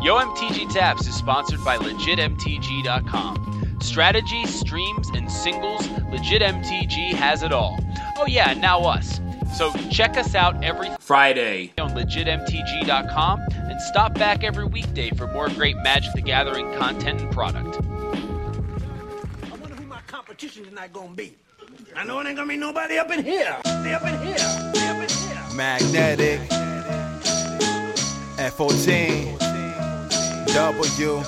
Yo MTG Taps is sponsored by LegitMTG.com. Strategy, streams, and singles, LegitMTG has it all. Oh, yeah, now us. So check us out every Friday on LegitMTG.com and stop back every weekday for more great Magic the Gathering content and product. I wonder who my competition tonight gonna be. I know it ain't gonna be nobody up in here. They up in here. They up in here. Magnetic F14 W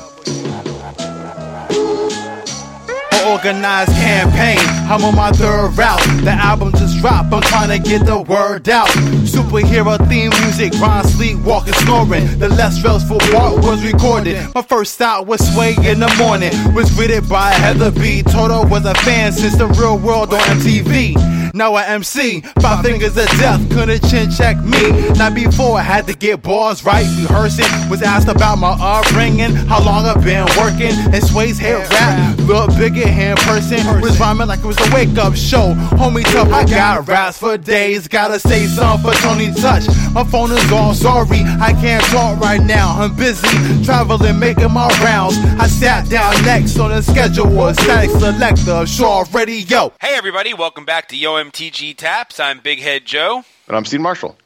Organized campaign, I'm on my third route. The album just dropped, I'm trying to get the word out. Superhero theme music, Ron sleep, walking, snoring. The less stressful part was recorded. My first stop was Sway in the morning, was greeted by Heather B. Toto was a fan since the real world on MTV. Now I MC, five fingers of death, couldn't chin check me. Not before I had to get bars right, rehearsing. Was asked about my upbringing, how long I've been working. And Sway's head rap, look bigger hand person. Was rhyming like it was a wake up show. Homie tough, I got raps for days. Gotta say something for Tony Touch. My phone is all sorry, I can't talk right now. I'm busy traveling, making my rounds. I sat down next on the schedule Statik Selektah, Shaw Radio. Hey, everybody, welcome back to Yo MTG Taps. I'm Big Head Joe. And I'm Steve Marshall.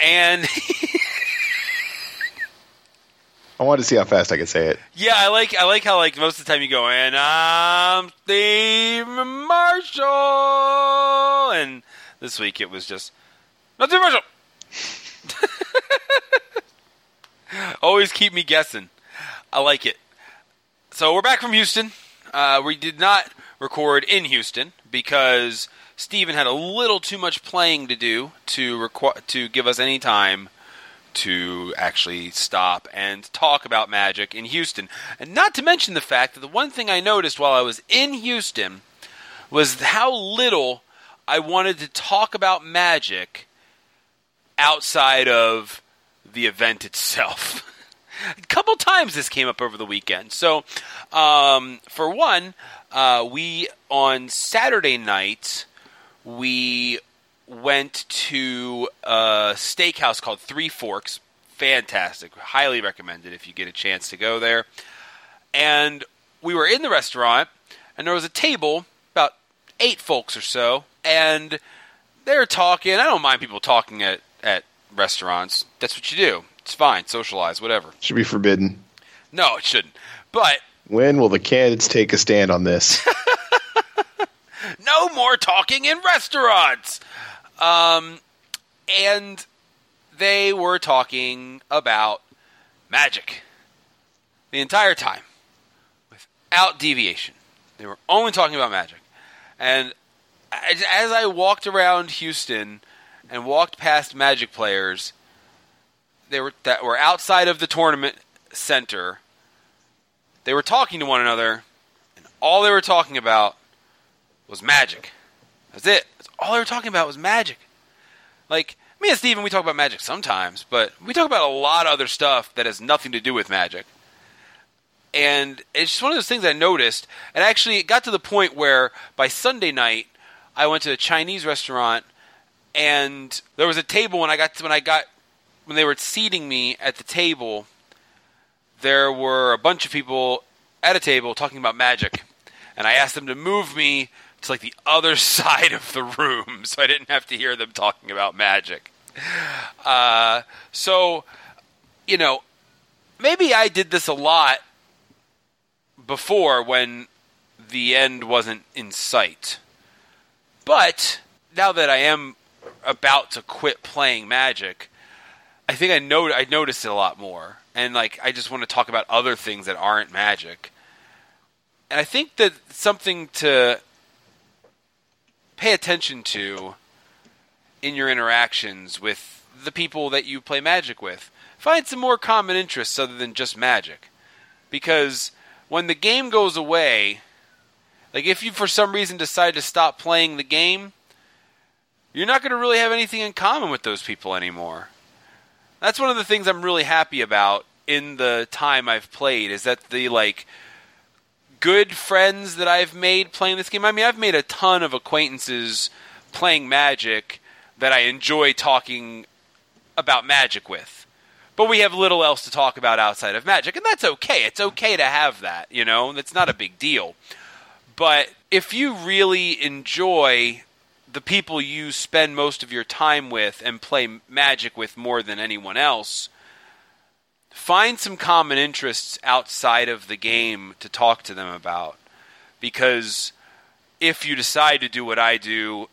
And I wanted to see how fast I could say it. yeah, I like I like how like most of the time you go and I'm Steve Marshall, and this week it was just not Steve Marshall. Always keep me guessing. I like it. So we're back from Houston. Uh, we did not record in Houston because Steven had a little too much playing to do to requ- to give us any time to actually stop and talk about Magic in Houston. And not to mention the fact that the one thing I noticed while I was in Houston was how little I wanted to talk about Magic outside of the event itself. A couple times this came up over the weekend. So, um, for one, uh, we on Saturday night we went to a steakhouse called Three Forks. Fantastic, highly recommended if you get a chance to go there. And we were in the restaurant, and there was a table about eight folks or so, and they were talking. I don't mind people talking at at restaurants. That's what you do. It's fine. Socialize, whatever. Should be forbidden. No, it shouldn't. But When will the candidates take a stand on this? no more talking in restaurants. Um, and they were talking about magic the entire time without deviation. They were only talking about magic. And as as I walked around Houston and walked past magic players, they were that were outside of the tournament center. They were talking to one another, and all they were talking about was magic. That's it. That's all they were talking about was magic. Like me and Steven, we talk about magic sometimes, but we talk about a lot of other stuff that has nothing to do with magic. And it's just one of those things I noticed. And actually, it got to the point where by Sunday night, I went to a Chinese restaurant, and there was a table when I got when I got when they were seating me at the table. There were a bunch of people at a table talking about magic, and I asked them to move me to like the other side of the room so I didn't have to hear them talking about magic. Uh, so, you know, maybe I did this a lot before when the end wasn't in sight. But now that I am about to quit playing Magic, I think I know I noticed it a lot more, and like I just want to talk about other things that aren't Magic. And I think that something to pay attention to in your interactions with the people that you play Magic with. Find some more common interests other than just Magic, because when the game goes away, like if you for some reason decide to stop playing the game, you're not going to really have anything in common with those people anymore. That's one of the things I'm really happy about in the time I've played is that the like good friends that I've made playing this game. I mean, I've made a ton of acquaintances playing Magic that I enjoy talking about Magic with. but we have little else to talk about outside of Magic, and that's okay. It's okay to have that, you know. That's not a big deal. But if you really enjoy the people you spend most of your time with and play Magic with more than anyone else, find some common interests outside of the game to talk to them about. Because if you decide to do what I do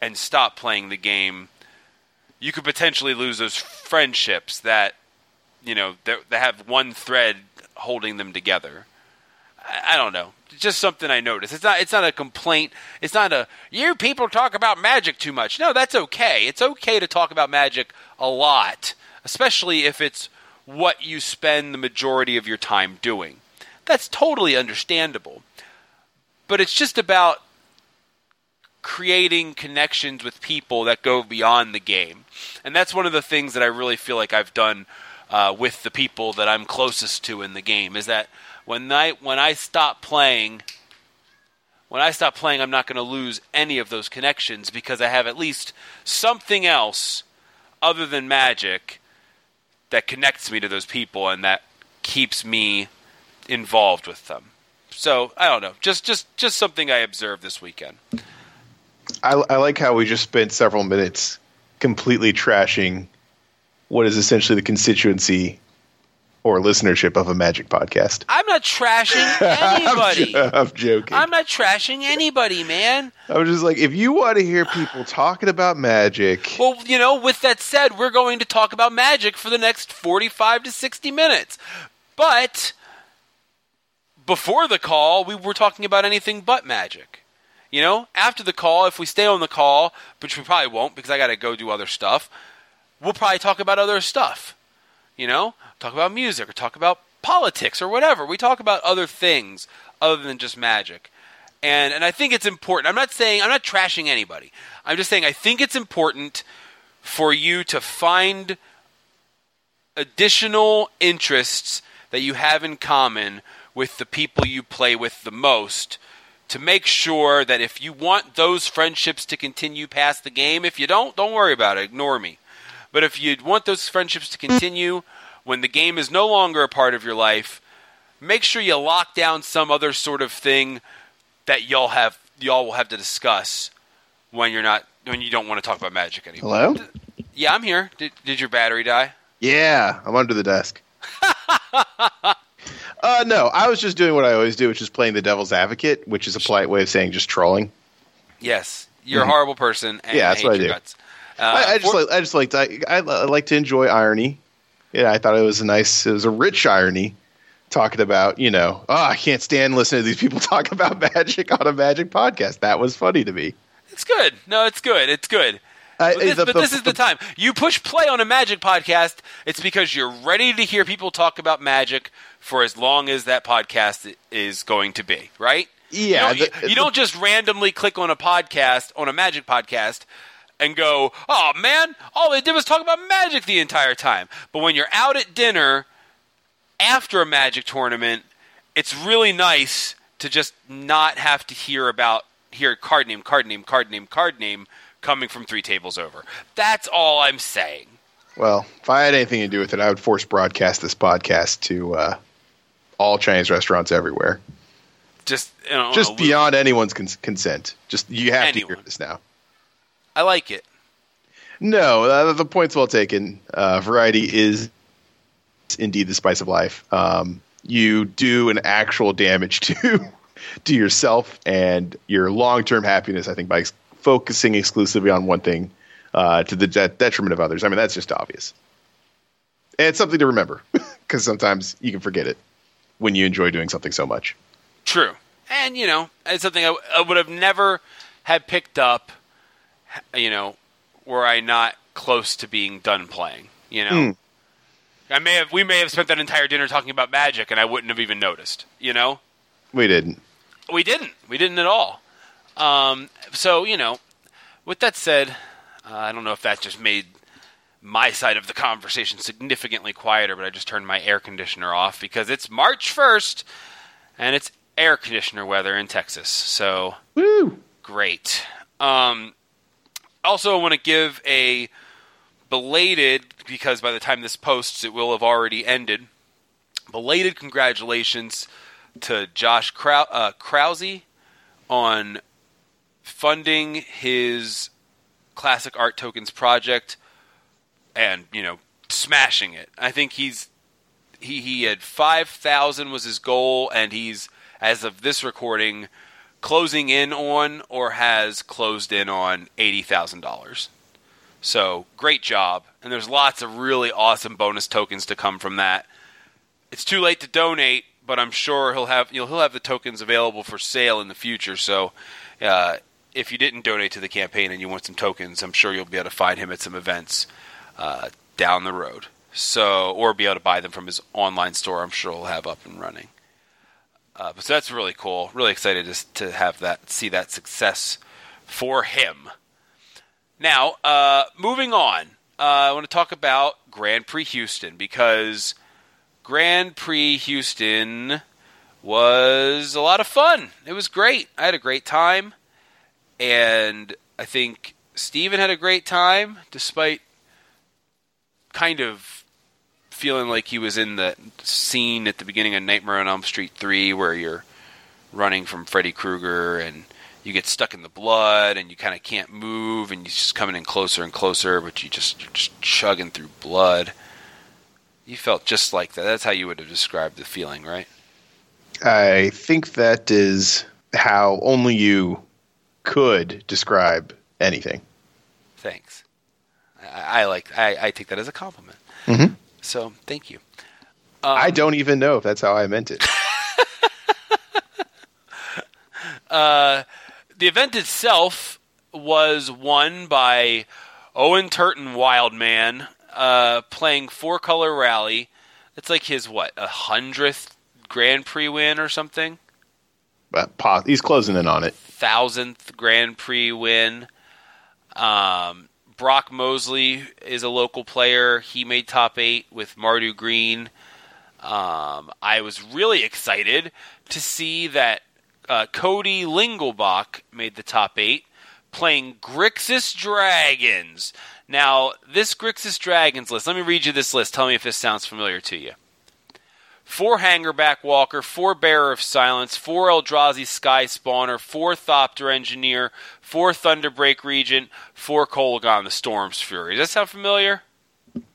and stop playing the game, you could potentially lose those friendships that you know that, have one thread holding them together. I, I don't know. It's just something I noticed. It's not. It's not a complaint. It's not a you people talk about magic too much. No, that's okay. It's okay to talk about magic a lot, especially if it's what you spend the majority of your time doing. That's totally understandable. But it's just about creating connections with people that go beyond the game. And that's one of the things that I really feel like I've done uh, with the people that I'm closest to in the game is that when I when I stop playing when I stop playing I'm not going to lose any of those connections because I have at least something else other than magic that connects me to those people and that keeps me involved with them. So, I don't know. Just just just something I observed this weekend. I, I like how we just spent several minutes completely trashing what is essentially the constituency or listenership of a magic podcast. I'm not trashing anybody. I'm, I'm joking. I'm not trashing anybody, man. I was just like, if you want to hear people talking about magic, Well, you know, with that said, we're going to talk about magic for the next 45 to 60 minutes. But before the call, we were talking about anything but magic. You know, after the call, if we stay on the call, which we probably won't because I got to go do other stuff, we'll probably talk about other stuff. You know, talk about music or talk about politics or whatever. We talk about other things other than just magic. And and I think it's important. I'm not saying I'm not trashing anybody. I'm just saying I think it's important for you to find additional interests that you have in common with the people you play with the most to make sure that if you want those friendships to continue past the game, if you don't, don't worry about it, ignore me. But if you want those friendships to continue when the game is no longer a part of your life, make sure you lock down some other sort of thing that y'all have y'all will have to discuss when you're not when you don't want to talk about magic anymore. hello? Yeah, I'm here. Did, did your battery die? Yeah, I'm under the desk. uh, no, I was just doing what I always do, which is playing the devil's advocate, which is a polite way of saying just trolling. Yes, you're a horrible person. And Mm-hmm. Yeah, I that's what I do. Uh, I, I just for- like, I just liked I, I, I like to enjoy irony. Yeah, I thought it was a nice, it was a rich irony, talking about you know, oh, I can't stand listening to these people talk about magic on a magic podcast. That was funny to me. it's good. No, it's good. It's good. I- But, this, the- but the- is the time. You push play on a magic podcast. It's because you're ready to hear people talk about magic for as long as that podcast is going to be. Right? Yeah, You don't, the- you, you don't just randomly click on a podcast on a magic podcast and go, "Oh man, all they did was talk about magic the entire time." But when you're out at dinner after a magic tournament, it's really nice to just not have to hear about hear card name, card name, card name, card name coming from three tables over. That's all I'm saying. Well, if I had anything to do with it, I would force broadcast this podcast to uh, all Chinese restaurants everywhere. Just you know, Just beyond anyone's cons- consent. Just you have to Anyone. hear this now. I like it. No, uh, the point's well taken. Uh, variety is indeed the spice of life. Um, you do an actual damage to to yourself and your long term happiness. I think by ex- focusing exclusively on one thing uh, to the de- detriment of others. I mean, that's just obvious. And it's something to remember because sometimes you can forget it when you enjoy doing something so much. True. And, you know, it's something I, I would have never had picked up, you know, were I not close to being done playing, you know? I may have, we may have spent that entire dinner talking about magic and I wouldn't have even noticed, you know? We didn't. We didn't. We didn't at all. Um, so, you know, with that said, uh, I don't know if that just made my side of the conversation significantly quieter, but I just turned my air conditioner off because it's March 1st and it's air conditioner weather in Texas. So, Woo! great. Um, also, I want to give a belated because by the time this posts, it will have already ended. Belated congratulations to Josh Krau- uh, Krause on funding his classic art tokens project and you know smashing it. I think he's he he had five thousand was his goal, and he's as of this recording closing in on or has closed in on eighty thousand dollars. So great job, and there's lots of really awesome bonus tokens to come from that. It's too late to donate, but I'm sure he'll have you know, he'll have the tokens available for sale in the future. So. Uh, if you didn't donate to the campaign and you want some tokens, I'm sure you'll be able to find him at some events uh, down the road. So, or be able to buy them from his online store. I'm sure he'll have up and running. Uh, but so that's really cool. Really excited to, to have that, see that success for him. Now, uh, moving on, uh, I want to talk about Grand Prix Houston because Grand Prix Houston was a lot of fun. It was great. I had a great time, and I think Steven had a great time, despite kind of feeling like he was in the scene at the beginning of Nightmare on Elm Street 3 where you're running from Freddy Krueger and you get stuck in the blood and you kind of can't move and you're just coming in closer and closer, but you just you're just chugging through blood. You felt just like that. That's how you would have described the feeling, right? I think that is how only you could describe anything. Thanks. I, I like. I, I take that as a compliment. Mhm. So thank you. I don't even know if that's how I meant it. Uh, the event itself was won by Owen Turton Wildman uh, playing four color rally. It's like his what a hundredth Grand Prix win or something. but he's closing in on it. thousandth Grand Prix win. Um, Brock Mosley is a local player. He made top eight with Mardu Green. Um, I was really excited to see that uh, Cody Lingelbach made the top eight, playing Grixis Dragons. Now, this Grixis Dragons list, let me read you this list. Tell me if this sounds familiar to you. Four Hangerback Walker, four Bearer of Silence, four Eldrazi Sky Spawner, four Thopter Engineer, four Thunderbreak Regent, four Kolaghan the Storm's Fury. Does that sound familiar?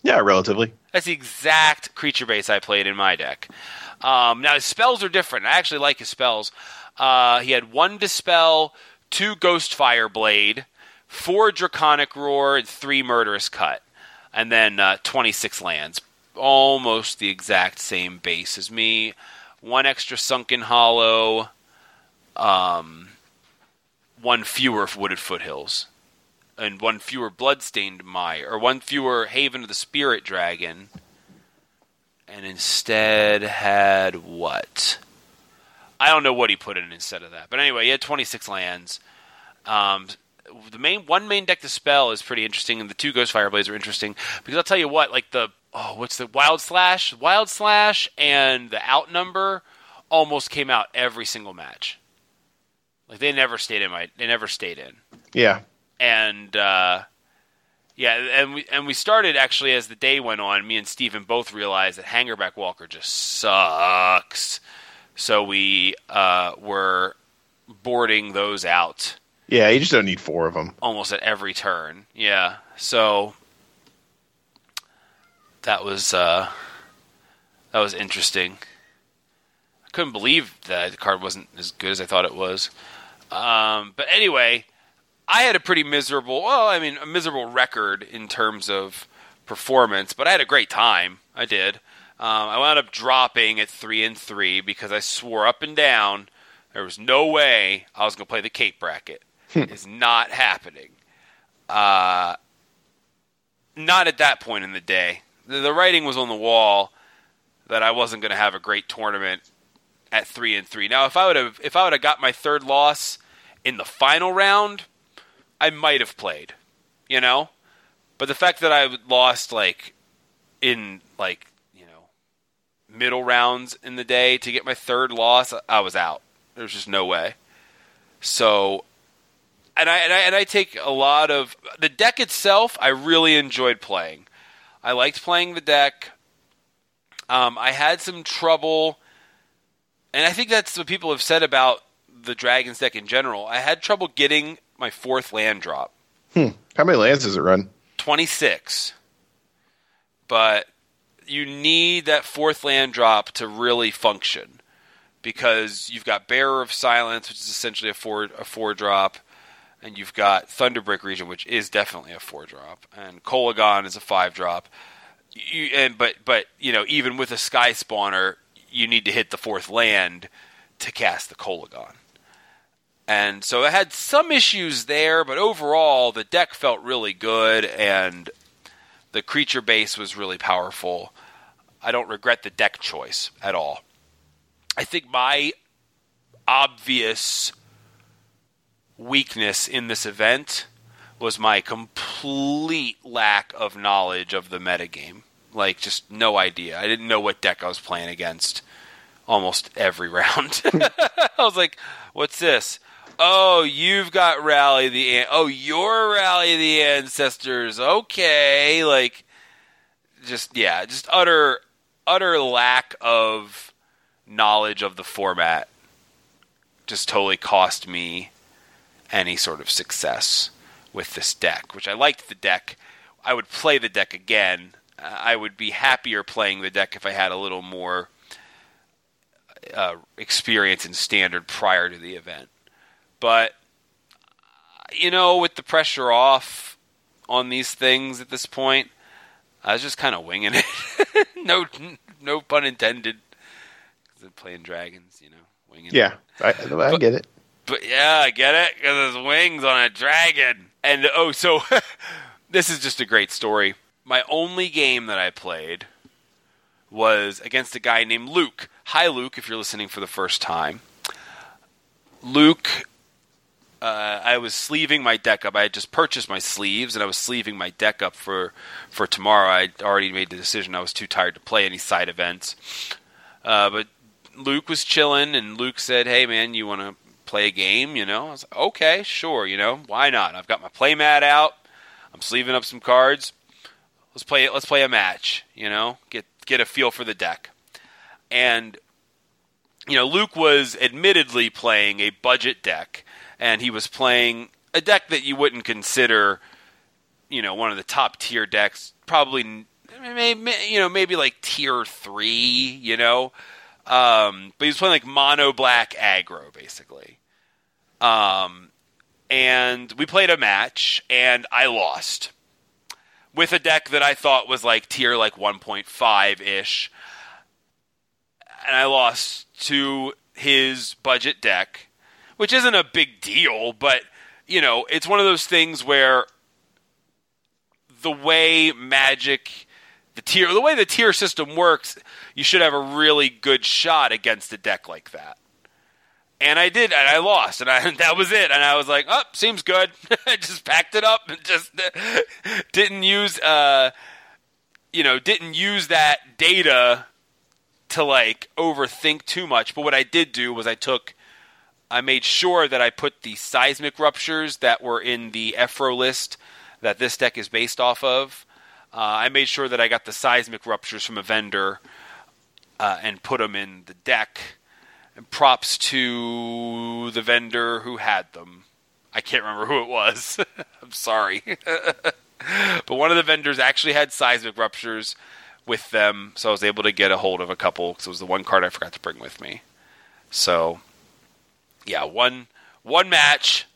Yeah, relatively. That's the exact creature base I played in my deck. Um, now his spells are different. I actually like his spells. Uh, he had one Dispel, two Ghostfire Blade, four Draconic Roar, and three Murderous Cut, and then uh, 26 lands. Almost the exact same base as me. One extra Sunken Hollow, um, one fewer Wooded Foothills, and one fewer Bloodstained Mire, or one fewer Haven of the Spirit Dragon, and instead had what? I don't know what he put in instead of that. But anyway, he had 26 lands. Um, the main one main deck to spell is pretty interesting, and the two Ghostfire Blades are interesting because I'll tell you what, like the oh, what's the Wild Slash, Wild Slash, and the Outnumber almost came out every single match. Like they never stayed in my, they never stayed in Yeah. and uh, yeah, and we and we started actually as the day went on. Me and Steven both realized that Hangerback Walker just sucks. So we uh, were boarding those out Yeah, you just don't need four of them. almost at every turn. Yeah, so that was uh, that was interesting. I couldn't believe that the card wasn't as good as I thought it was. Um, but anyway, I had a pretty miserable, well, I mean, a miserable record in terms of performance, but I had a great time. I did. Um, I wound up dropping at three and three because I swore up and down there was no way I was going to play the Cape bracket. it's not happening. Uh, not at that point in the day. The, writing was on the wall that I wasn't going to have a great tournament at three and three. Now, if I would have, if I would have got my third loss in the final round, I might have played, you know. But the fact that I lost like in like you know middle rounds in the day to get my third loss, I was out. There's just no way. So and I, and I and I take a lot of the deck itself. I really enjoyed playing. I liked playing the deck. Um, I had some trouble, and I think that's what people have said about the Dragons deck in general. I had trouble getting my fourth land drop. How many lands does it run? 26. But you need that fourth land drop to really function because you've got Bearer of Silence, which is essentially a four a four drop, and you've got Thunderbreak Regent, which is definitely a four drop, and Kolaghan is a five drop. You, and but but you know even with a Sky Spawner, you need to hit the fourth land to cast the Kolaghan. And so I had some issues there, but overall the deck felt really good and the creature base was really powerful. I don't regret the deck choice at all. I think my obvious weakness in this event was my complete lack of knowledge of the metagame. Like, just no idea. I didn't know what deck I was playing against almost every round. I was like, what's this? Oh, you've got Rally the An- Oh, you're Rally the Ancestors. Okay. Like, just, yeah, just utter, utter lack of knowledge of the format just totally cost me any sort of success with this deck, which I liked the deck. I would play the deck again. Uh, I would be happier playing the deck if I had a little more uh, experience in standard prior to the event. But, you know, with the pressure off on these things at this point, I was just kind of winging it. no, no pun intended. Playing dragons, you know, winging. it. Yeah, I, I get it. But yeah, I get it because there's wings on a dragon. And oh, so this is just a great story. My only game that I played was against a guy named Luke. Hi, Luke, if you're listening for the first time. Luke, uh, I was sleeving my deck up. I had just purchased my sleeves, and I was sleeving my deck up for for tomorrow. I'd already made the decision. I was too tired to play any side events. Uh, but Luke was chilling, and Luke said, "Hey, man, you want to play a game?" You know, I was like, "Okay, sure. You know, why not? I've got my playmat out. I'm sleeving up some cards. Let's play. Let's play a match. You know, get get a feel for the deck." And you know, Luke was admittedly playing a budget deck, and he was playing a deck that you wouldn't consider, you know, one of the top tier decks. Probably, maybe, you know, maybe like tier three. You know, um, but he was playing like mono black aggro basically. Um, and we played a match, and I lost with a deck that I thought was like tier like 1.5 ish, and I lost to his budget deck, which isn't a big deal, but you know, it's one of those things where the way Magic the tier the way the tier system works, you should have a really good shot against a deck like that. And I did, and I lost, and I, that was it. And I was like, "Oh, seems good." I just packed it up and just didn't use, uh, you know, didn't use that data to like overthink too much. But what I did do was I took, I made sure that I put the seismic ruptures that were in the Ephro list that this deck is based off of. Uh, I made sure that I got the seismic ruptures from a vendor uh, and put them in the deck. Props to the vendor who had them. I can't remember who it was. I'm sorry. but one of the vendors actually had seismic ruptures with them, so I was able to get a hold of a couple because it was the one card I forgot to bring with me. So, yeah, one one match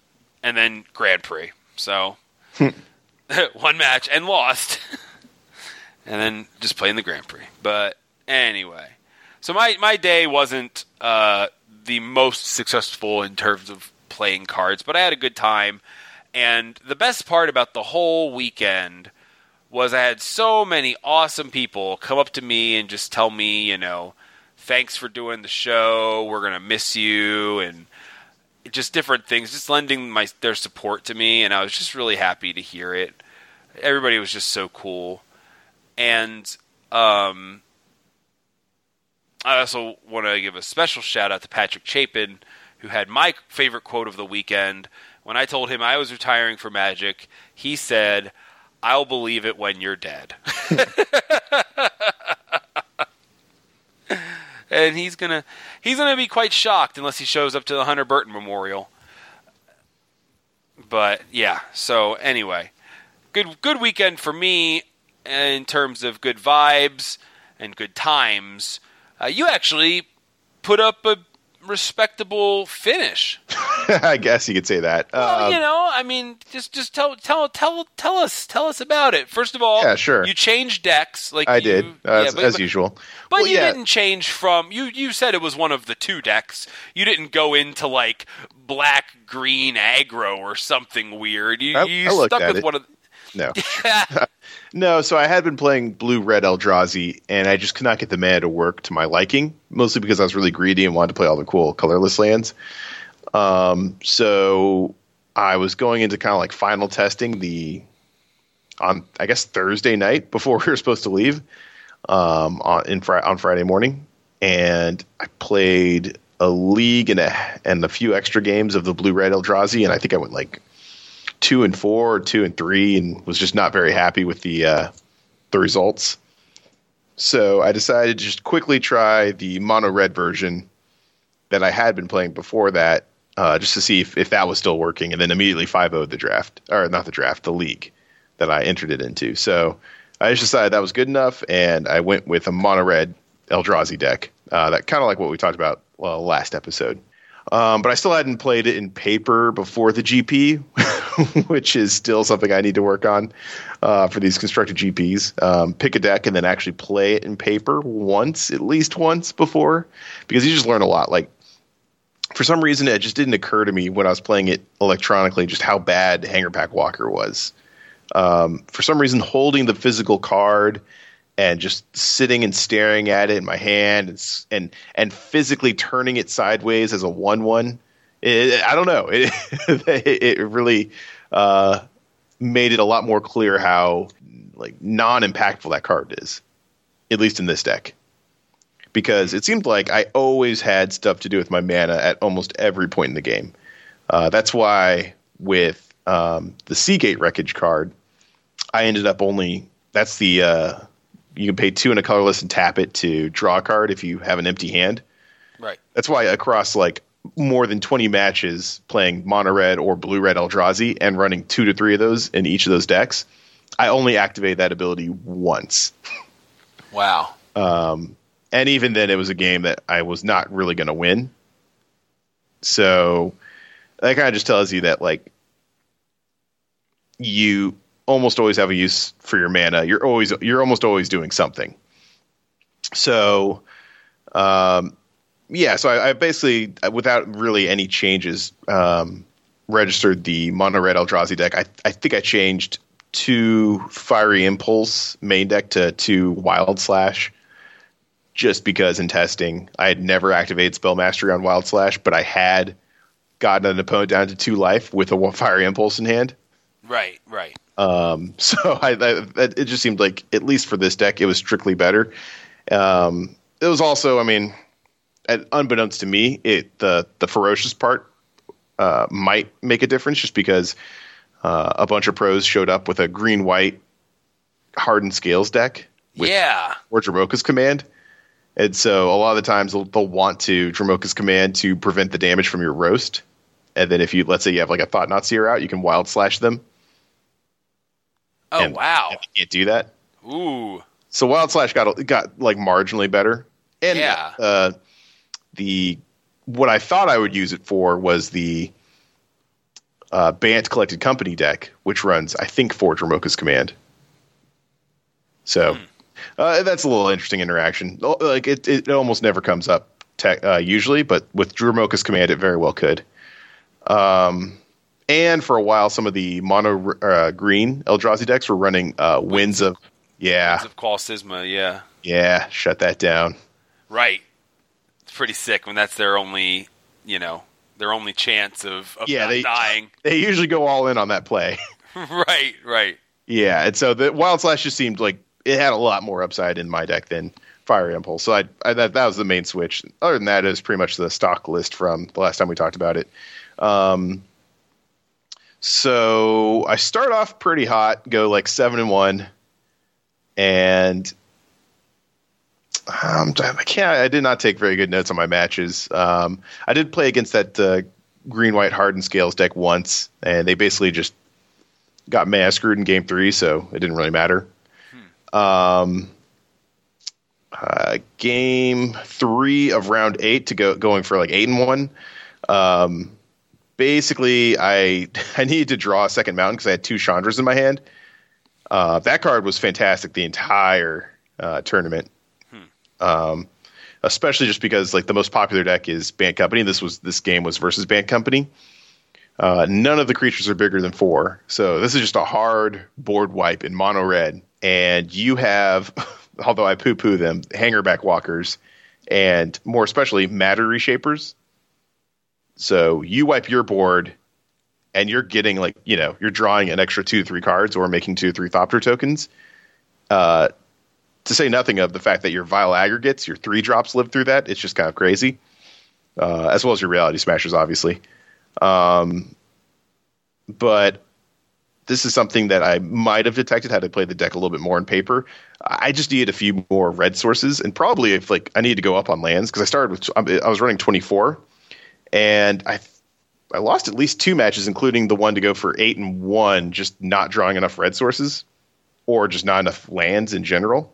and then Grand Prix. So, one match and lost, and then just playing the Grand Prix. But anyway, so my my day wasn't uh, the most successful in terms of playing cards, but I had a good time. And the best part about the whole weekend was I had so many awesome people come up to me and just tell me, you know, thanks for doing the show. We're gonna miss you, and just different things, just lending my their support to me, and I was just really happy to hear it. Everybody was just so cool, and um, I also want to give a special shout out to Patrick Chapin, who had my favorite quote of the weekend. When I told him I was retiring for Magic, he said, "I'll believe it when you're dead." and he's gonna he's gonna be quite shocked unless he shows up to the Hunter Burton Memorial. But yeah, so anyway, good good weekend for me in terms of good vibes and good times. Uh, you actually put up a respectable finish. I guess you could say that. Well, Um, you know, I mean, just just tell tell tell tell us tell us about it. First of all, Yeah, sure. You changed decks, like I you- did, uh, yeah, as, but- as but- usual. But Well, you yeah, didn't change from you. You said it was one of the two decks. You didn't go into like black green aggro or something weird. You, I- you I stuck with it. one of. No. No, so I had been playing blue red Eldrazi, and I just could not get the mana to work to my liking, mostly because I was really greedy and wanted to play all the cool colorless lands. Um, so I was going into kind of like final testing the on I guess Thursday night before we were supposed to leave um, on in Fri on Friday morning, and I played a league and a and a few extra games of the blue red Eldrazi, and I think I went like two and four or two and three and was just not very happy with the uh, the results. So I decided to just quickly try the mono red version that I had been playing before that, uh, just to see if, if that was still working, and then immediately 5 0 the draft, or not the draft, the league that I entered it into. So I just decided that was good enough, and I went with a mono red Eldrazi deck. Uh, that kind of like what we talked about well, last episode. Um, but I still hadn't played it in paper before the GP, which is still something I need to work on uh, for these constructed GPs. Um, pick a deck and then actually play it in paper once, at least once before, because you just learn a lot. Like for some reason, it just didn't occur to me when I was playing it electronically just how bad Hangerback Walker was. Um, for some reason, holding the physical card and just sitting and staring at it in my hand and and, and physically turning it sideways as a one-one. I don't know. It, it really uh, made it a lot more clear how like non-impactful that card is, at least in this deck. Because it seemed like I always had stuff to do with my mana at almost every point in the game. Uh, that's why with um, the Sea Gate Wreckage card, I ended up only. That's the uh, you can pay two and a colorless and tap it to draw a card if you have an empty hand. right. That's why across like more than 20 matches playing mono red or blue red Eldrazi and running two to three of those in each of those decks, I only activate that ability once. Wow. Um, and even then, it was a game that I was not really going to win. So that kind of just tells you that, like, you almost always have a use for your mana. You're always, you're almost always doing something. So, um, yeah, so I, I basically, without really any changes, um, registered the mono red Eldrazi deck. I, I think I changed two Fiery Impulse main deck to two Wild Slash just because in testing I had never activated Spell Mastery on Wild Slash, but I had gotten an opponent down to two life with a Fiery Impulse in hand. Right. Right. Um, so I, I that, it just seemed like at least for this deck, it was strictly better. Um, it was also, I mean, unbeknownst to me, it the the ferocious part uh, might make a difference just because uh, a bunch of pros showed up with a green white hardened scales deck with yeah. or Dromoka's command. And so a lot of the times they'll, they'll want to Dromoka's command to prevent the damage from your roast. And then if you let's say you have like a Thought-Knot Seer out, you can wild slash them. Oh and, wow. and you can't do that. Ooh. So Wild Slash got got like marginally better, and Yeah. uh, the what I thought I would use it for was the uh, Bant Collected Company deck, which runs I think Forge Dromoka's command. So uh, that's a little interesting interaction. Like it, it almost never comes up te- uh, usually, but with Dromoka's command, it very well could. Um, and for a while, some of the mono uh, green Eldrazi decks were running uh, Winds of yeah, Of Qal Sisma, yeah. yeah, shut that down. Right. It's pretty sick when that's their only, you know, their only chance of, of Yeah, not they- dying. They usually go all in on that play. right, right. yeah, and so the Wild Slash just seemed like it had a lot more upside in my deck than Fiery Impulse. So I, I that that was the main switch. Other than that, it was pretty much the stock list from the last time we talked about it. Um, so I start off pretty hot, go like seven and one, and um, I can't. I did not take very good notes on my matches. Um, I did play against that uh, green white hardened scales deck once, and they basically just got mana screwed in game three, so it didn't really matter. Um, uh, game three of round eight to go going for like eight and one. Um, basically, I I needed to draw a second mountain because I had two Chandras in my hand. Uh, that card was fantastic the entire uh, tournament. Um, especially just because like the most popular deck is Bant Company. This was this game was versus Bant Company. Uh, none of the creatures are bigger than four, so this is just a hard board wipe in mono red. And you have, although I poo poo them, hangerback walkers, and more especially matter reshapers. So you wipe your board, and you're getting like you know you're drawing an extra two three cards or making two three Thopter tokens. Uh, to say nothing of the fact that your vile aggregates, your three drops live through that. It's just kind of crazy, uh, as well as your reality smashers, obviously. Um, but this is something that I might have detected had I played the deck a little bit more in paper. I just needed a few more red sources, and probably if like I needed to go up on lands because I started with I was running twenty four, and I I lost at least two matches, including the one to go for eight and one, just not drawing enough red sources, or just not enough lands in general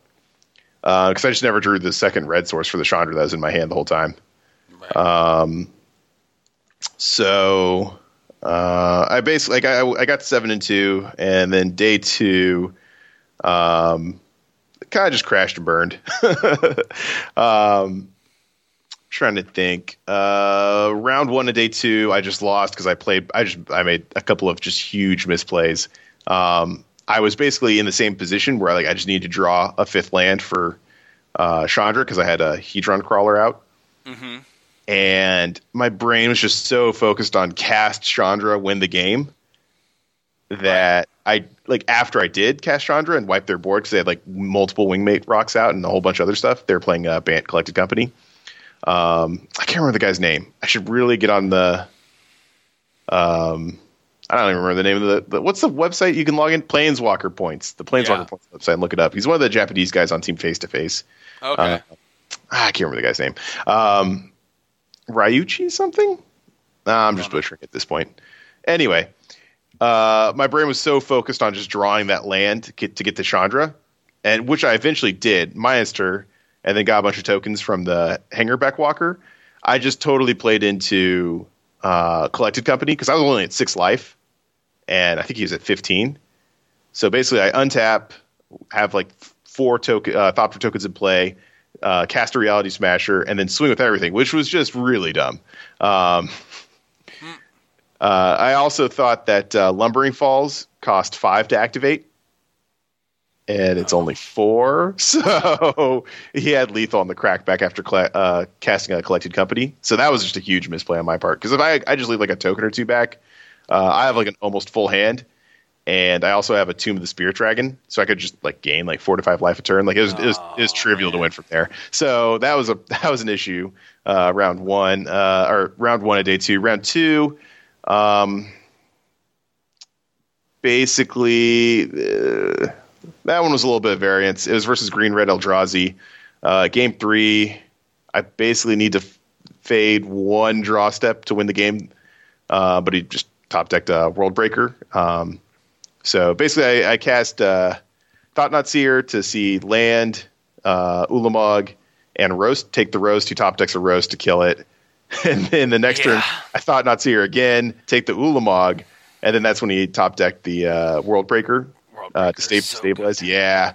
because I just never drew the second red source for the Chandra that was in my hand the whole time. Right. Um, so uh, I basically like I, I got seven and two, and then day two, um, kind of just crashed and burned. um, trying to think. Uh, round one of day two, I just lost because I played. I just I made a couple of just huge misplays. Um, I was basically in the same position where like I just needed to draw a fifth land for uh, Chandra because I had a Hedron crawler out, hmm and my brain was just so focused on cast Chandra, win the game, that I like after I did cast Chandra and wipe their board because they had like multiple wingmate Rocs out and a whole bunch of other stuff. They were playing uh, Bant Collected Company. Um, I can't remember the guy's name. I should really get on the. Um, I don't even remember the name of the, the. What's the website you can log in? Planeswalker Points. The Planeswalker Yeah. Points website. And look it up. He's one of the Japanese guys on Team Face to Face. Okay. Uh, I can't remember the guy's name. Um, Ryuchi something? Nah, I'm just butchering at this point. Anyway, uh, my brain was so focused on just drawing that land to get, to get to Chandra, and which I eventually did, Meister, and then got a bunch of tokens from the Hangerback Walker. I just totally played into uh, Collected Company because I was only at six life, and I think he was at 15. So basically, I untap, have like four token uh, Thopter tokens in play, uh, cast a Reality Smasher, and then swing with everything, which was just really dumb. Um, uh, I also thought that uh, Lumbering Falls cost five to activate, and it's only four. So he had lethal on the crackback after cla uh, casting a Collected Company. So that was just a huge misplay on my part. Because if I, I just leave like a token or two back, uh, I have like an almost full hand. And I also have a Tomb of the Spirit Dragon, so I could just like gain like four to five life a turn. Like it was, it was, it was trivial to win from there. So that was a that was an issue. Uh, round one, uh, or round one of day two. Round two, um, basically, uh, that one was a little bit of variance. It was versus Green Red Eldrazi. Uh, game three, I basically need to f- fade one draw step to win the game, uh, but he just top decked a World Breaker. Um, so basically, I, I cast uh, Thought-Knot Seer to see land, uh, Ulamog, and Roast. Take the Roast. He top decks a Roast to kill it. And then the next turn, I Thought-Knot Seer again. Take the Ulamog, and then that's when he top decked the uh, World Breaker uh, to sta- so stabilize. Yeah,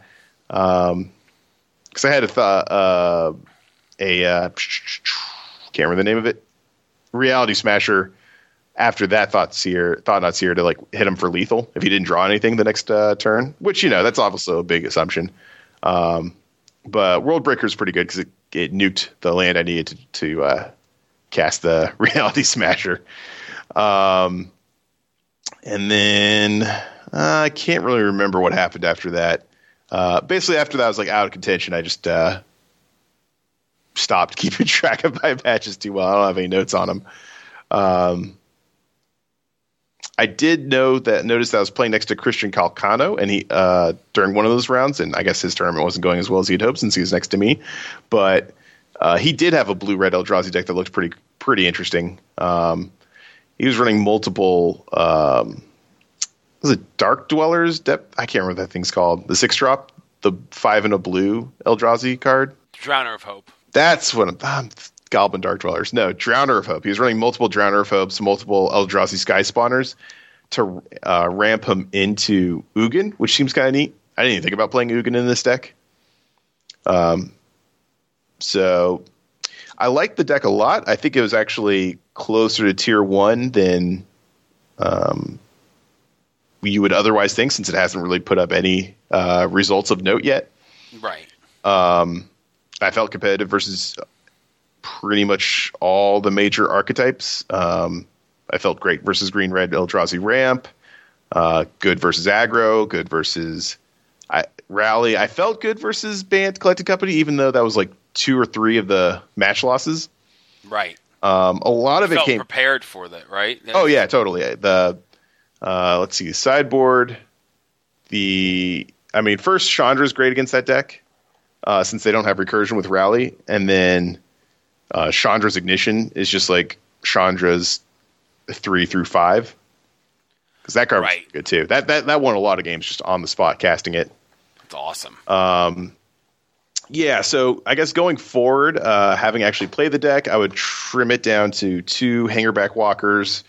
because I had a th- uh, a uh, can't remember the name of it. Reality Smasher. After that, thought seer, Thought-Knot Seer to like hit him for lethal if he didn't draw anything the next uh, turn. Which you know that's obviously a big assumption. Um, but World Breaker is pretty good because it, it nuked the land I needed to, to uh, cast the Reality Smasher. Um, and then uh, I can't really remember what happened after that. Uh, basically, after that, I was like out of contention. I just uh, stopped keeping track of my matches too well. I don't have any notes on them. Um, I did know that notice that I was playing next to Christian Calcano, and he uh, during one of those rounds, and I guess his tournament wasn't going as well as he'd hoped since he was next to me, but uh, he did have a blue red Eldrazi deck that looked pretty pretty interesting. Um, he was running multiple. Um, was it Dark Dwellers? Depth? I can't remember what that thing's called. The six drop, the five and a blue Eldrazi card. Drowner of Hope. That's what I'm. I'm Goblin Dark Dwellers. No, Drowner of Hope. He was running multiple Drowner of Hopes, multiple Eldrazi Sky Spawners to uh, ramp him into Ugin, which seems kind of neat. I didn't even think about playing Ugin in this deck. Um, so I like the deck a lot. I think it was actually closer to tier one than um, you would otherwise think, since it hasn't really put up any uh, results of note yet. Right. Um, I felt competitive versus pretty much all the major archetypes. Um, I felt great versus green red Eldrazi ramp. Uh, good versus aggro. Good versus I, rally. I felt good versus Bant collected company, even though that was like two or three of the match losses. Right. Um, a lot of it Felt came. prepared for that, right? Oh yeah, totally. The uh, let's see, sideboard. The I mean, first Chandra's great against that deck, uh, since they don't have recursion with rally, and then uh, Chandra's ignition is just like Chandra's three through five. Because that card Right. was good too. That that that won a lot of games just on the spot casting it. It's awesome. Uh, Yeah, so I guess going forward, uh, having actually played the deck, I would trim it down to two hangerback walkers,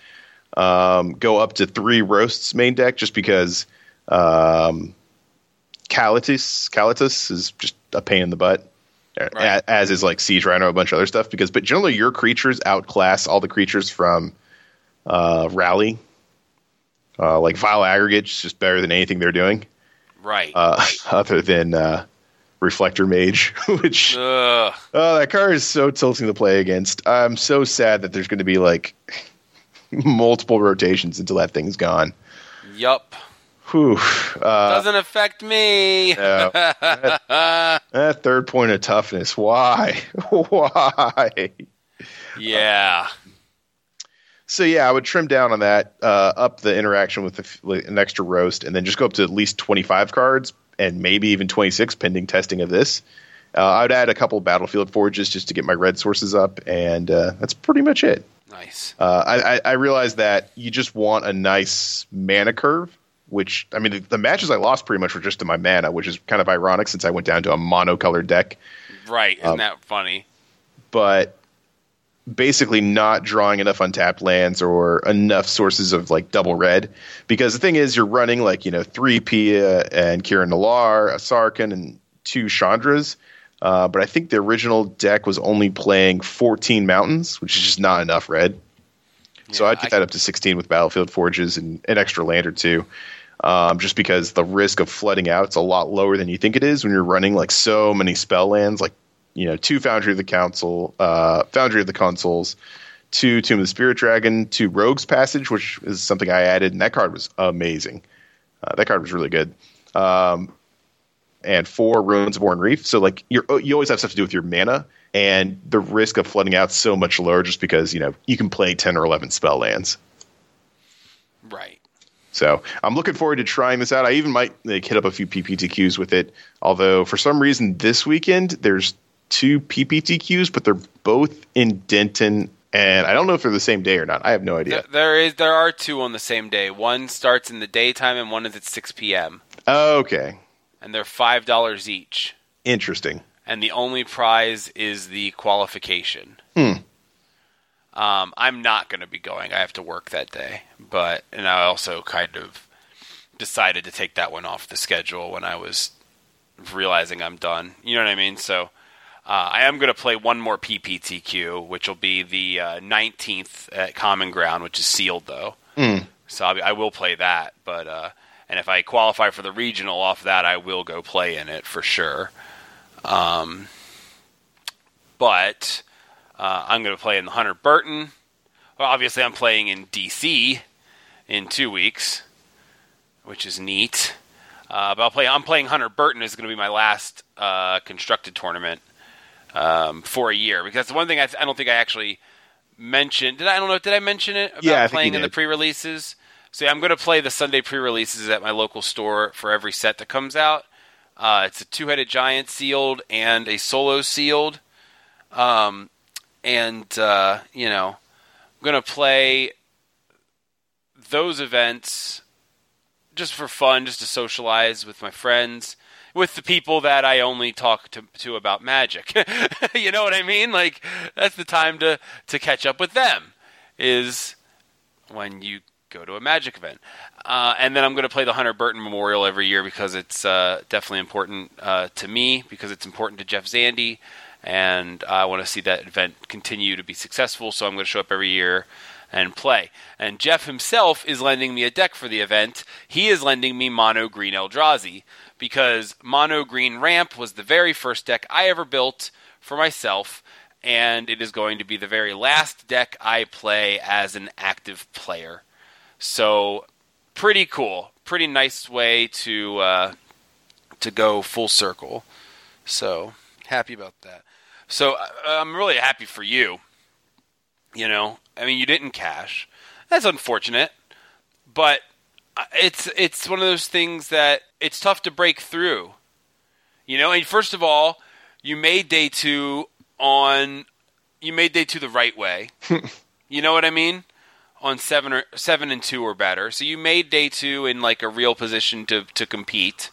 um, go up to three roasts main deck, just because um, Kalitas Kalitas is just a pain in the butt, Right. as is like Siege Rhino, a bunch of other stuff. Because, but generally, your creatures outclass all the creatures from uh, Rally. Uh, like Vile Aggregate's just better than anything they're doing right. uh, other than uh, Reflector Mage, which Ugh. oh, that card is so tilting to play against. I'm so sad that there's going to be like multiple rotations until that thing's gone. Yup. Whew. Uh, Doesn't affect me. no. that, that third point of toughness. Why? Why? yeah. So yeah, I would trim down on that, uh, up the interaction with the, like, an extra roast, and then just go up to at least 25 cards, and maybe even 26 pending testing of this. Uh, I would add a couple battlefield forges just to get my red sources up, and uh, that's pretty much it. Nice. Uh, I, I, I realized that you just want a nice mana curve, which I mean the, the matches I lost pretty much were just to my mana, which is kind of ironic since I went down to a monocolored deck. Right. Um, Isn't that funny? but basically not drawing enough untapped lands or enough sources of like double red. Because the thing is, you're running like you know three Pia and Kiran Nalaar, a Sarkhan, and two Chandras. Uh, but I think the original deck was only playing 14 mountains, which is just not enough red. so I'd get I- that up to 16 with Battlefield Forges and an extra land or two. Um, just because the risk of flooding out is a lot lower than you think it is when you're running like so many spell lands, like you know, two Foundry of the Council, uh, Foundry of the Consuls, two Tomb of the Spirit Dragon, two Rogue's Passage, which is something I added, and that card was amazing. Uh, that card was really good. Um, and four Ruins of Oran-Rief. So like you're oh, you always have stuff to do with your mana, and the risk of flooding out is so much lower just because you know you can play ten or eleven spell lands. Right. So I'm looking forward to trying this out. I even might like, hit up a few PPTQs with it. Although for some reason this weekend there's two PPTQs, but they're both in Denton, and I don't know if they're the same day or not. I have no idea. Th- There is there are two on the same day. One starts in the daytime and one is at 6 p.m. Okay, and they're five dollars each. interesting. And the only prize is the qualification. Hmm. Um, I'm not going to be going. I have to work that day, but and I also kind of decided to take that one off the schedule when I was realizing I'm done. You know what I mean? So uh, I am going to play one more PPTQ, which will be the uh, 19th at Common Ground, which is sealed though. So I'll be, I will play that, but uh, and if I qualify for the regional off that, I will go play in it for sure. Um, but uh, I'm going to play in the Hunter Burton. Well, obviously, I'm playing in DC in two weeks, which is neat. Uh, but I'll play. I'm playing Hunter Burton. is going to be my last uh, constructed tournament um, for a year because that's the one thing I, th- I don't think I actually mentioned. Did I, I don't know? Did I mention it about Yeah, playing in the pre-releases? So yeah, I'm going to play the Sunday pre-releases at my local store for every set that comes out. Uh, it's a two-headed giant sealed and a solo sealed, um, and uh, you know, I'm going to play those events just for fun, just to socialize with my friends, with the people that I only talk to, to about magic. you know what I mean? Like that's the time to to catch up with them. Is when you go to a magic event, uh, and then I'm going to play the Hunter Burton Memorial every year because it's uh, definitely important uh, to me because it's important to Jeff Zandi, and I want to see that event continue to be successful. So I'm going to show up every year and play. And Jeff himself is lending me a deck for the event. He is lending me Mono Green Eldrazi because Mono Green Ramp was the very first deck I ever built for myself, and it is going to be the very last deck I play as an active player. So, pretty cool. Pretty nice way to uh, to go full circle. So, happy about that. So, I'm really happy for you. You know, I mean, you didn't cash. That's unfortunate, but uh, it's it's one of those things that it's tough to break through. You know, and first of all, you made day two on you made day two the right way. you know what I mean? On seven or seven and two or better. So you made day two in like a real position to to compete.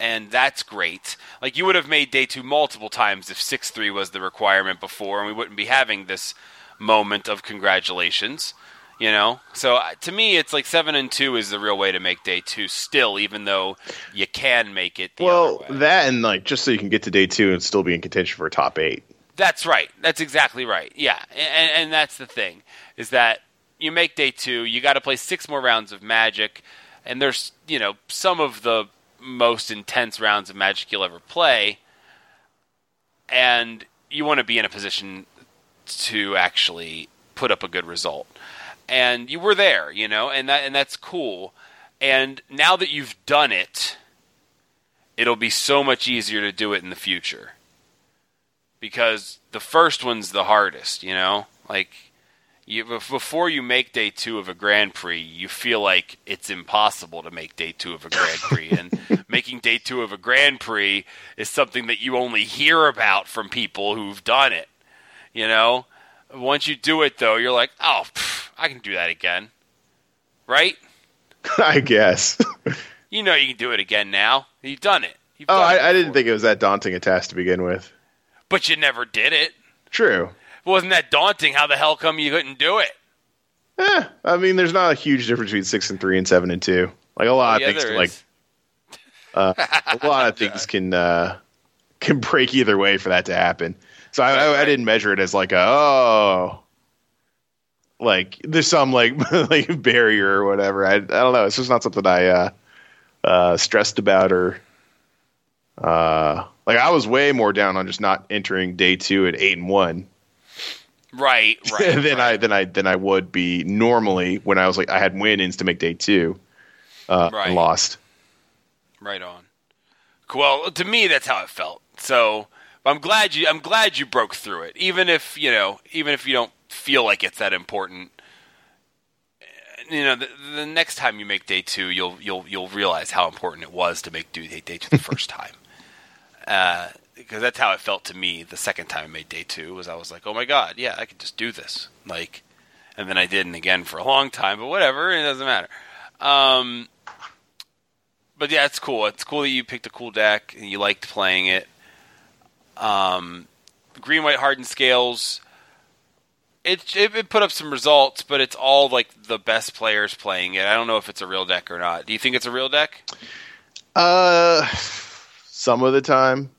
And that's great. Like you would have made day two multiple times if six three was the requirement before, and we wouldn't be having this moment of congratulations. You know, so uh, to me, it's like seven and two is the real way to make day two. Still, even though you can make it the Well, other way. that and like just so you can get to day two and still be in contention for a top eight. That's right. That's exactly right. Yeah, and, and that's the thing is that you make day two, you got to play six more rounds of Magic, and there's you know some of the most intense rounds of Magic you'll ever play, and you want to be in a position to actually put up a good result. And you were there, you know, and that and that's cool. And now that you've done it, it'll be so much easier to do it in the future because the first one's the hardest, you know? Like you before you make day 2 of a Grand Prix, you feel like it's impossible to make day 2 of a Grand Prix and making day 2 of a Grand Prix is something that you only hear about from people who've done it. You know? Once you do it though, you're like, "Oh, pff, I can do that again." Right? I guess. You know you can do it again now. You've done it. You've oh, done it I, I didn't think it was that daunting a task to begin with. But you never did it. True. It wasn't that daunting, how the hell come you couldn't do it? Eh, I mean, there's not a huge difference between six and three and seven and two. Like a lot Oh, Yeah, of things, can, like is. a lot of things can uh, can break either way for that to happen. So I, I, I didn't measure it as like a oh, like there's some like like barrier or whatever. I I don't know. It's just not something I uh, uh, stressed about or uh, like I was way more down on just not entering day two at eight and one Right, right. than I right, than I than I would be normally when I was like I had to make day two uh, Right. and lost. right on. Well, to me, that's how it felt. So I'm glad you. I'm glad you broke through it, even if you know, even if you don't feel like it's that important. You know, the, the next time you make day two, you'll you'll you'll realize how important it was to make do day, day two the first time. Uh, because that's how it felt to me the second time I made day two. Was I was like, oh my god, yeah, I could just do this. Like, and then I didn't again for a long time, but whatever, it doesn't matter. Um, but yeah, it's cool. It's cool that you picked a cool deck and you liked playing it. Um, green, white, hardened scales. It, it it put up some results, but it's all like the best players playing it. I don't know if it's a real deck or not. Do you think it's a real deck? Uh, some of the time,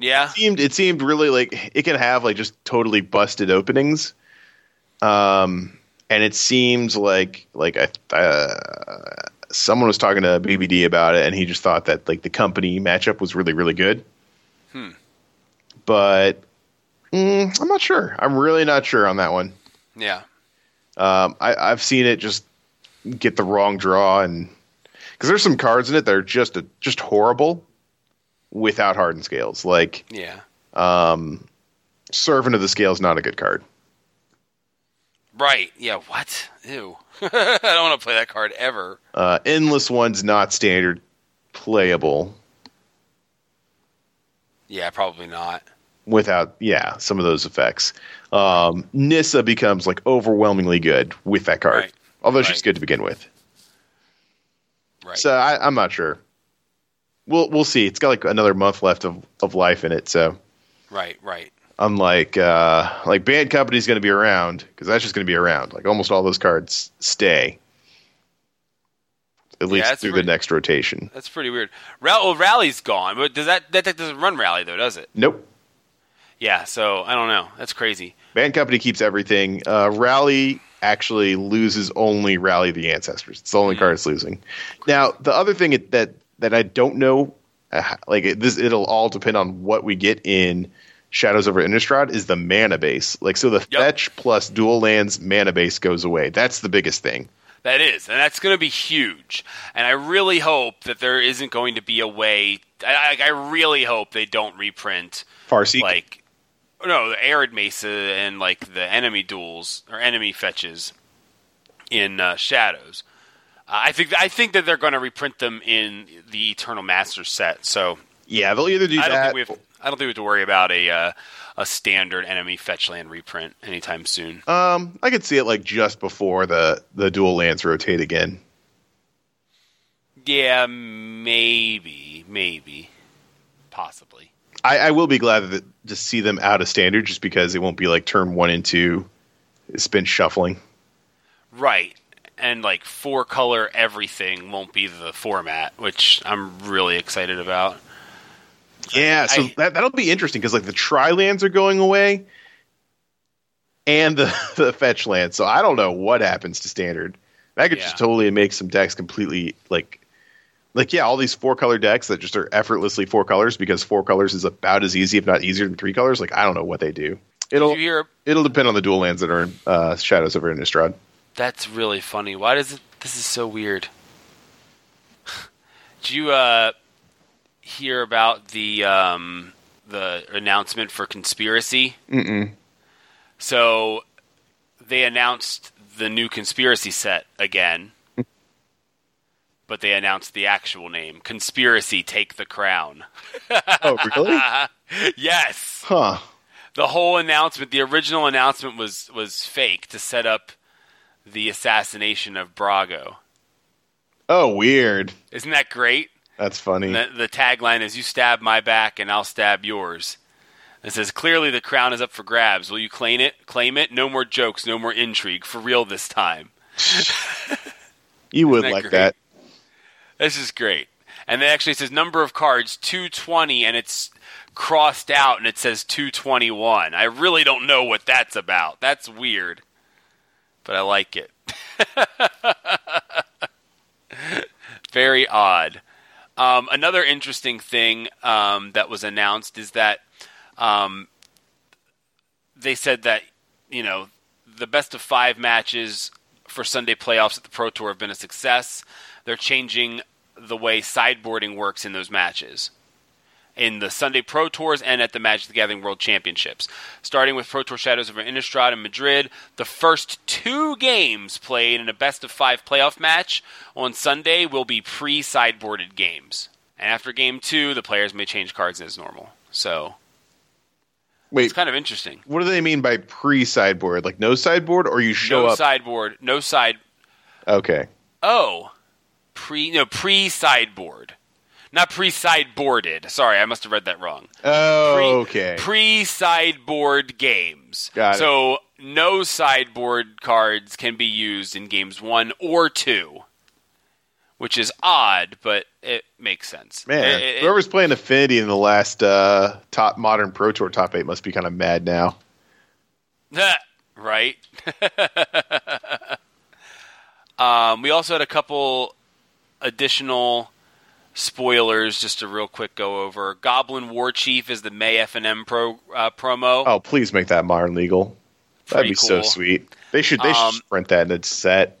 Yeah. seemed it seemed really like it can have like just totally busted openings. Um, and it seems like like I, uh, someone was talking to BBD about it, and he just thought that like the company matchup was really really good. Hmm. But mm, I'm not sure. I'm really not sure on that one. Yeah. Um, I, I've seen it just get the wrong draw, and because there's some cards in it that are just a, just horrible. Without hardened scales. Like Yeah. um, Servant of the Scale is not a good card. Right. Yeah. What? Ew. I don't want to play that card ever. Uh, Endless One's not standard playable Yeah, probably not. without yeah some of those effects. Um, Nissa becomes like overwhelmingly good with that card, Right. although she's good to begin with. Right. So I, I'm not sure. We'll we'll see. It's got like another month left of, of life in it. So right. Right. unlike uh, like Bant Company's going to be around because that's just going to be around. Like almost all those cards stay at least that's through pretty- the next rotation. That's pretty weird. Ra- well, rally's gone, but does that that deck doesn't run rally though, does it? Nope. Yeah. So I don't know. That's crazy. Bant Company keeps everything. Uh, Rally actually loses only Rally the Ancestors. It's the only card it's losing. Now, the other thing that that I don't know, uh, like it, this, it'll all depend on what we get in Shadows over Innistrad is the mana base. Like, so the Yep. fetch plus dual lands mana base goes away. That's the biggest thing. That is, and that's going to be huge. And I really hope that there isn't going to be a way. I, I I really hope they don't reprint Farseek. like no the arid mesa and like the enemy duals or enemy fetches in uh, shadows. Uh, I think I think that they're going to reprint them in the Eternal Masters set. So yeah, they'll either do I don't that. think we have. I don't think we have to worry about a uh, a standard enemy fetch land reprint anytime soon. um, I could see it like just before the the dual lands rotate again. yeah, maybe, maybe, possibly. I, I will be glad that to see them out of standard, just because it won't be like turn one and two. It's been shuffling. Right. And like four color everything won't be the format, which I'm really excited about. Yeah, so I- that that'll be interesting because like the tri lands are going away, and the the fetch lands. So I don't know what happens to standard. That could just totally make some decks completely like, like yeah, all these four color decks that just are effortlessly four colors because four colors is about as easy, if not easier, than three colors. Like I don't know what they do. It'll Did you hear it'll depend on the dual lands that are in uh, Shadows over Innistrad. That's really funny. Why does it this is so weird? Did you uh hear about the um the announcement for conspiracy? Mm-mm. So they announced the new conspiracy set again. but they announced the actual name. Conspiracy Take the Crown. Oh really? yes. huh. the whole announcement, the original announcement was was fake to set up the assassination of Brago. Oh, weird. Isn't that great? That's funny. The, the tagline is "You stab my back, and I'll stab yours." It says clearly the crown is up for grabs. Will you claim it? Claim it. No more jokes. No more intrigue. For real this time. you would that like great? that. This is great. And then actually it says number of cards 220 and it's crossed out and it says 221. I really don't know what that's about. That's weird. But I like it. Very odd. Um, another interesting thing um, that was announced is that um, they said that, you know, the best of five matches for Sunday playoffs at the Pro Tour have been a success. They're changing the way sideboarding works in those matches. In the Sunday Pro Tours and at the Magic the Gathering World Championships. Starting with Pro Tour Shadows over Innistrad in Madrid, the first two games played in a best of five playoff match on Sunday will be pre sideboarded games. And after game two, the players may change cards as normal. So Wait, it's kind of interesting. what do they mean by pre sideboard? Like no sideboard, or you show no up? sideboard, no side okay. Oh, pre no pre sideboard, not pre sideboarded. Sorry, I must have read that wrong. Oh, Pre, okay. Pre sideboard games. Got it. so no sideboard cards can be used in games one or two, which is odd, but it makes sense. Man, It- it- whoever's playing Affinity in the last uh, top modern Pro Tour top eight must be kind of mad now. right. um, we also had a couple additional spoilers just a real quick go over. Goblin War Chief is the May F and M pro uh, promo. Oh, please make that modern legal. That'd Pretty be so sweet. They should they Um, should print that in its set.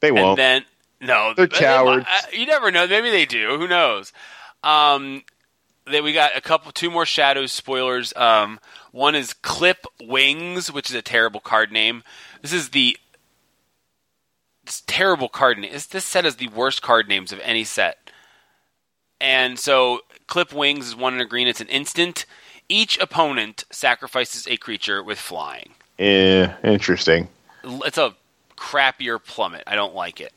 They won't. then no, They're they- cowards. uh, You never know. Maybe they do. Who knows? Um, Then we got a couple, two more Shadows spoilers. Um, one is Clip Wings, which is a terrible card name. This is the this terrible card name. This, this set is the worst card names of any set. And so, Clip Wings is one in a green. It's an instant. Each opponent sacrifices a creature with flying. Eh, interesting. It's a crappier plummet. I don't like it.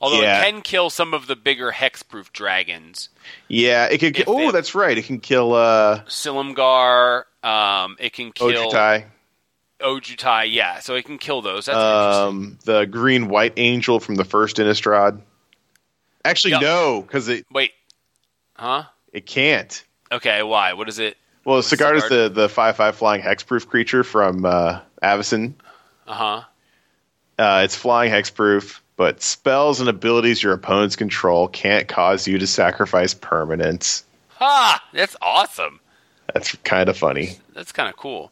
Although Yeah. it can kill some of the bigger hexproof dragons. Yeah, it can. If Oh, that's right. It can kill uh, Silumgar. Um, it can kill Ojutai. Ojutai. Yeah, so it can kill those. That's. Um, the green white angel from the first Innistrad. Actually, Yep. no, because it Wait, huh? it can't. Okay, why? What is it? Well, Sigarda is the the five five flying hexproof creature from uh, Avacyn. Uh huh. Uh, it's flying hexproof, but spells and abilities your opponents control can't cause you to sacrifice permanents. Ha! That's awesome. That's kind of funny. That's kind of cool.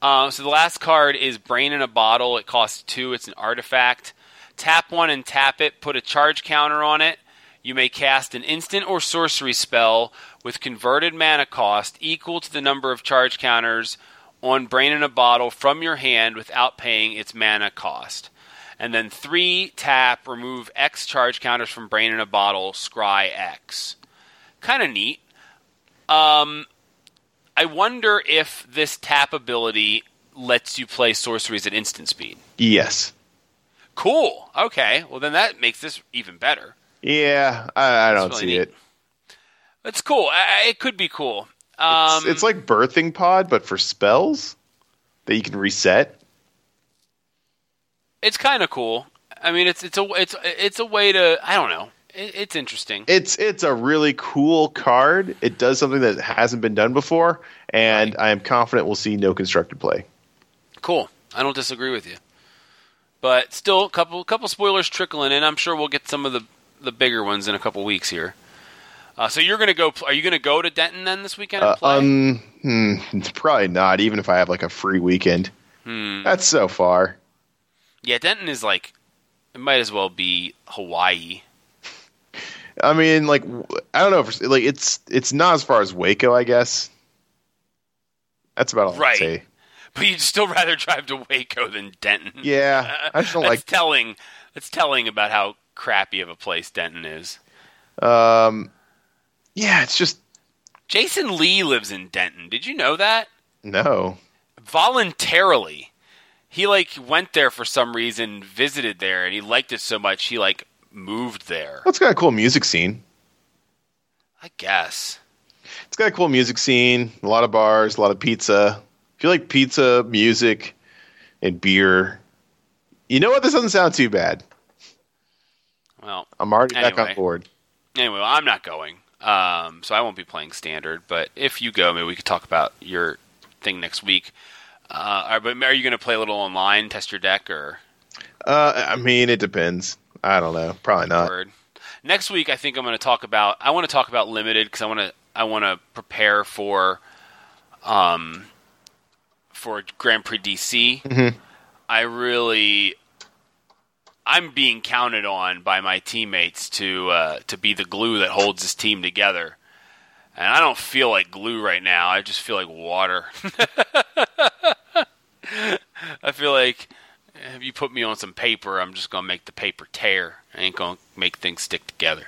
Uh, so the last card is Brain in a Bottle. It costs two. It's an artifact. Tap one and tap it. Put a charge counter on it. You may cast an instant or sorcery spell with converted mana cost equal to the number of charge counters on Brain in a Bottle from your hand without paying its mana cost. And then three tap, remove X charge counters from Brain in a Bottle, scry X. Kind of neat. Um, I wonder if this tap ability lets you play sorceries at instant speed. Yes. Cool. Okay. Well, then that makes this even better. Yeah, I, I don't really see neat. it. It's cool. I, it could be cool. It's, Um, it's like birthing pod, but for spells that you can reset. it's kind of cool. I mean, it's it's a it's it's a way to I don't know. It, it's interesting. It's it's a really cool card. It does something that hasn't been done before, and I am confident we'll see no constructed play. Cool. I don't disagree with you. But still, a couple couple spoilers trickling in. I'm sure we'll get some of the the bigger ones in a couple weeks here. Uh, so you're gonna go? Are you gonna go to Denton then this weekend Uh, um, hmm, probably not. Even if I have like a free weekend, Hmm. that's so far. Yeah, Denton is like it might as well be Hawaii. I mean, like I don't know if like it's it's not as far as Waco, I guess. That's about all Right. I'd say. But you'd still rather drive to Waco than Denton. Yeah, I just don't like. telling. That's telling about how crappy of a place Denton is. Um, yeah, it's just Jason Lee lives in Denton. Did you know that? no. Voluntarily. He like went there for some reason, visited there, and he liked it so much he like moved there. Well, it's got a cool music scene. I guess. It's got a cool music scene. A lot of bars, a lot of pizza. If you like pizza, music, and beer, you know what? This doesn't sound too bad. I'm already back on board. anyway, I'm not going, um, so I won't be playing standard. But if you go, maybe we could talk about your thing next week. Uh, are, but are you going to play a little online, test your deck, or Uh, I mean, it depends. I don't know. Probably not. word? Next week, I think I'm going to talk about. I want to talk about limited because I want to. I want to prepare for, um, for Grand Prix DC. I really. I'm being counted on by my teammates to uh, to be the glue that holds this team together, and I don't feel like glue right now. I just feel like water. I feel like if you put me on some paper, I'm just gonna make the paper tear. I ain't gonna make things stick together.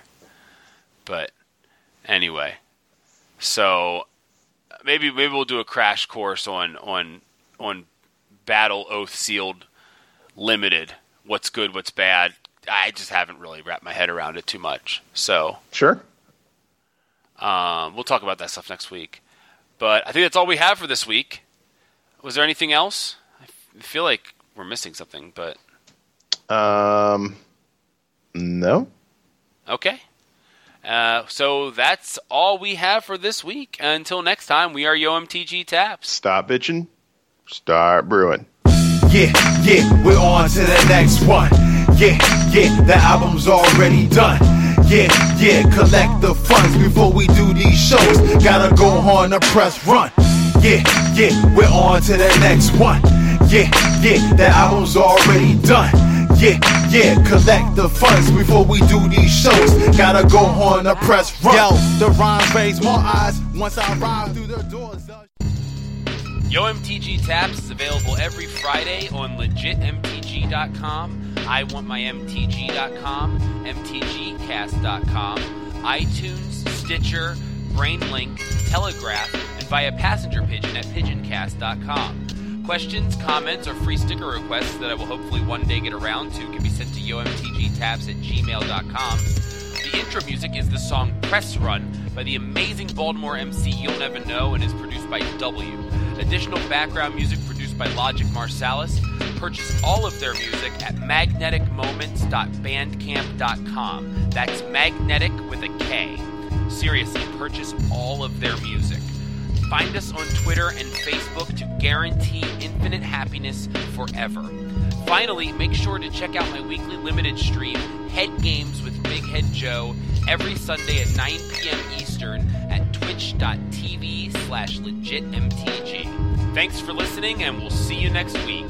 But anyway, so maybe maybe we'll do a crash course on on on battle oath sealed limited. What's good, what's bad. I just haven't really wrapped my head around it too much. So Sure. um, we'll talk about that stuff next week. But I think that's all we have for this week. Was there anything else? I feel like we're missing something, but Um, no. okay. Uh, so that's all we have for this week. Until next time, we are YoMTG Taps. Stop bitching. Start brewing. Yeah, yeah, we're on to the next one. Yeah, yeah, the album's already done. Yeah, yeah, collect the funds before we do these shows. Gotta go on a press run. Yeah, yeah, we're on to the next one. Yeah, yeah, the album's already done. Yeah, yeah, collect the funds before we do these shows. Gotta go on a press run. Yo, the rhyme raise more eyes once I ride through the doors. Yo MTG Taps is available every Friday on legitmtg.com, I want my MTG.com, MTGcast.com, iTunes, Stitcher, BrainLink, Telegraph, and via passenger pigeon at pigeoncast.com. Questions, comments, or free sticker requests that I will hopefully one day get around to can be sent to yomtgtaps at gmail.com. The intro music is the song Press Run by the amazing Baltimore MC You'll Never Know and is produced by W. Additional background music produced by Logic Marsalis. Purchase all of their music at magneticmoments.bandcamp.com. That's magnetic with a K. Seriously, purchase all of their music. Find us on Twitter and Facebook to guarantee infinite happiness forever. Finally, make sure to check out my weekly limited stream, Head Games with Big Head Joe, every Sunday at 9 p.m. Eastern at twitch.tv slash legitmtg. Thanks for listening, and we'll see you next week.